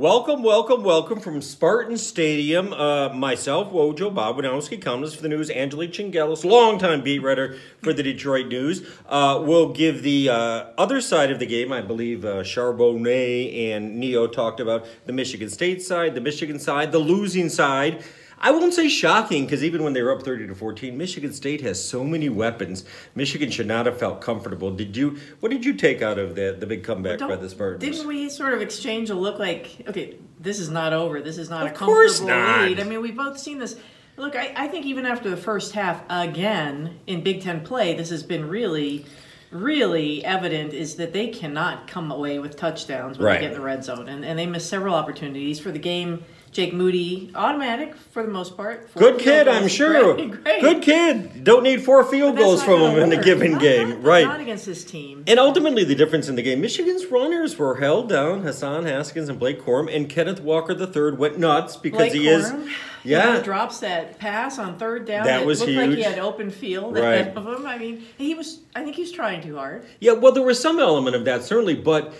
Welcome, welcome, welcome from Spartan Stadium. Uh, myself, Wojo, Bob Wojnowski, columnist for the news, Angelique Chengelis, longtime beat writer for the Detroit News. Uh, we'll give the uh, other side of the game. I believe uh, Charboneau and Niyo talked about the Michigan State side, the Michigan side, the losing side. I won't say shocking because even when they were up 30 to 14, Michigan State has so many weapons. Michigan should not have felt comfortable. Did you? What did you take out of the the big comeback by the Spartans? Didn't we sort of exchange a look like, okay, this is not over. This is not Of a comfortable not. lead. I mean, we've both seen this. Look, I, I think even after the first half, again in Big Ten play, this has been really, really evident is that they cannot come away with touchdowns when Right. they get in the red zone, and and they miss several opportunities for the game. Jake Moody, automatic for the most part. Good kid, goals. I'm sure. Great, great. Good kid. Don't need four field goals from him in a given Not- game, not- right? Not against this team. And ultimately, the difference in the game, Michigan's runners were held down. Hassan Haskins and Blake Corum, and Kenneth Walker III went nuts because Blake he is, yeah, know, drops that pass on third down. That it was looked like he had open field Right. ahead of him. I mean, he was. I think he was trying too hard. yeah. Well, there was some element of that certainly, but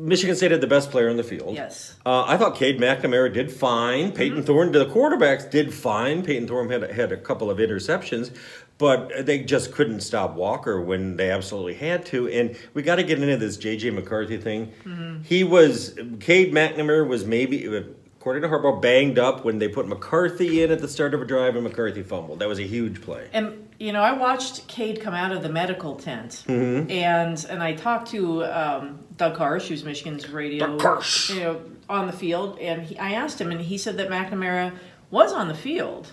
Michigan State had the best player on the field. Yes. Uh, I thought Cade McNamara did fine. Payton Thorne, the quarterbacks, did fine. Payton Thorne had had a couple of interceptions, but they just couldn't stop Walker when they absolutely had to. And we got to get into this JJ McCarthy thing. He was Cade McNamara was maybe. According to Harbaugh, banged up when they put McCarthy in at the start of a drive and McCarthy fumbled. That was a huge play. And you know, I watched Cade come out of the medical tent, Mm-hmm. and and I talked to um, Doug Karsch, who's Michigan's radio, you know, on the field, and he, I asked him, and he said that McNamara was on the field.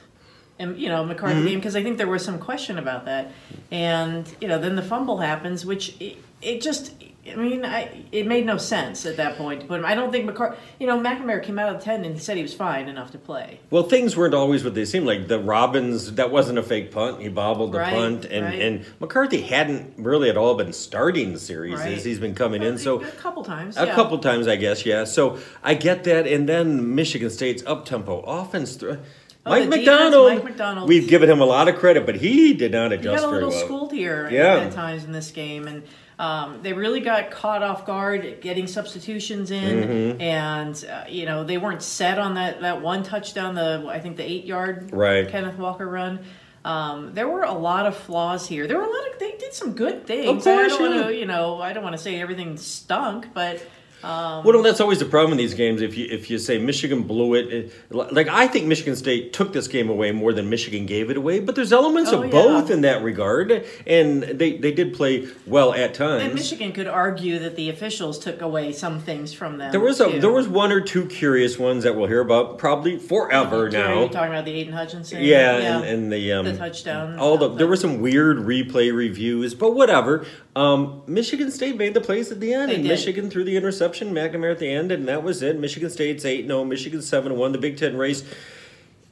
And you know McCarthy Mm-hmm. game because I think there was some question about that, and you know then the fumble happens, which it, it just I mean I it made no sense at that point But. I don't think McCarthy you know McNamara came out of the tent and he said he was fine enough to play. Well, things weren't always what they seemed like. The Robbins, that wasn't a fake punt. He bobbled the Right, punt, and, right. and McCarthy hadn't really at all been starting the series Right. as he's been coming in. So a couple times, a yeah. couple times, I guess, yeah. So I get that, and then Michigan State's up tempo offense. Th- Oh, Mike Macdonald, Mike Macdonald. we've given him a lot of credit, but he did not He adjust got a very little well. schooled here Yeah. at times in this game, and um, they really got caught off guard getting substitutions in, Mm-hmm. and uh, you know they weren't set on that that one touchdown, the I think the eight yard Right. Kenneth Walker run. Um, there were a lot of flaws here. There were a lot of they did some good things. Of course, I don't yeah. want to you know I don't want to say everything stunk, but. Um, Well, that's always the problem in these games. If you if you say Michigan blew it, it, like I think Michigan State took this game away more than Michigan gave it away. But there's elements Oh, of yeah. both in that regard, and they they did play well at times. and Michigan could argue that the officials took away some things from them. there was a there was one or two curious ones that we'll hear about probably forever Are now. you talking about the Aidan Hutchinson? Yeah, And, and the um, The touchdown. All the there were some weird replay reviews, but whatever. Um, Michigan State made the plays at the end, They and did. Michigan threw the interception, McNamara at the end, and that was it. Michigan State's eight 0 Michigan seven one. The Big Ten race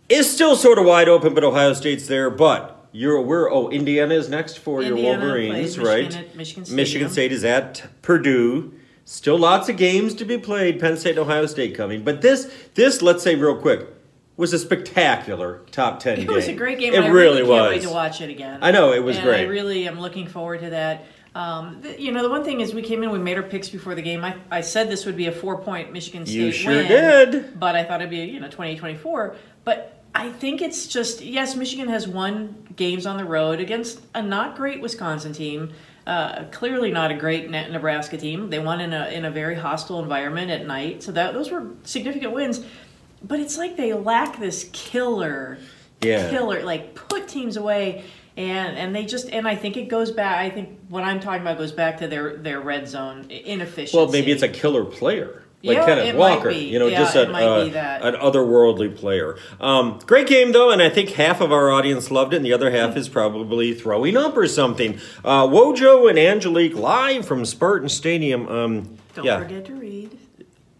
is still sort of wide open, but Ohio State's there. But you're we're oh Indiana is next for your Wolverines, plays right? Michigan at Michigan Michigan State is at Purdue. Still lots of games to be played. Penn State and Ohio State coming. But this this let's say real quick was a spectacular top ten It game. was a great game. It really, can't was. wait to watch it again. I know, it was and great. I really am looking forward to that. Um, th- you know, the one thing is we came in, we made our picks before the game. I, I said this would be a four point Michigan State You sure win, did. but I thought it'd be you know 2024. But I think it's just yes, Michigan has won games on the road against a not great Wisconsin team. Uh, clearly not a great Nebraska team. They won in a in a very hostile environment at night, so that those were significant wins. But it's like they lack this killer Yeah. killer like put teams away and and they just and I think it goes back I think what I'm talking about goes back to their their red zone inefficiency. Well, maybe it's a killer player. Like Yeah, Kenneth Walker, you know, Yeah, just it a, uh, an otherworldly player. Um, great game though, and I think half of our audience loved it, and the other half is probably throwing up or something. Uh, Wojo and Angelique live from Spartan Stadium. Um, don't yeah. forget to read.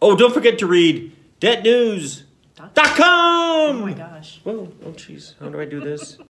Oh, don't forget to read detnews.com. Oh my gosh. Whoa, oh jeez, how do I do this?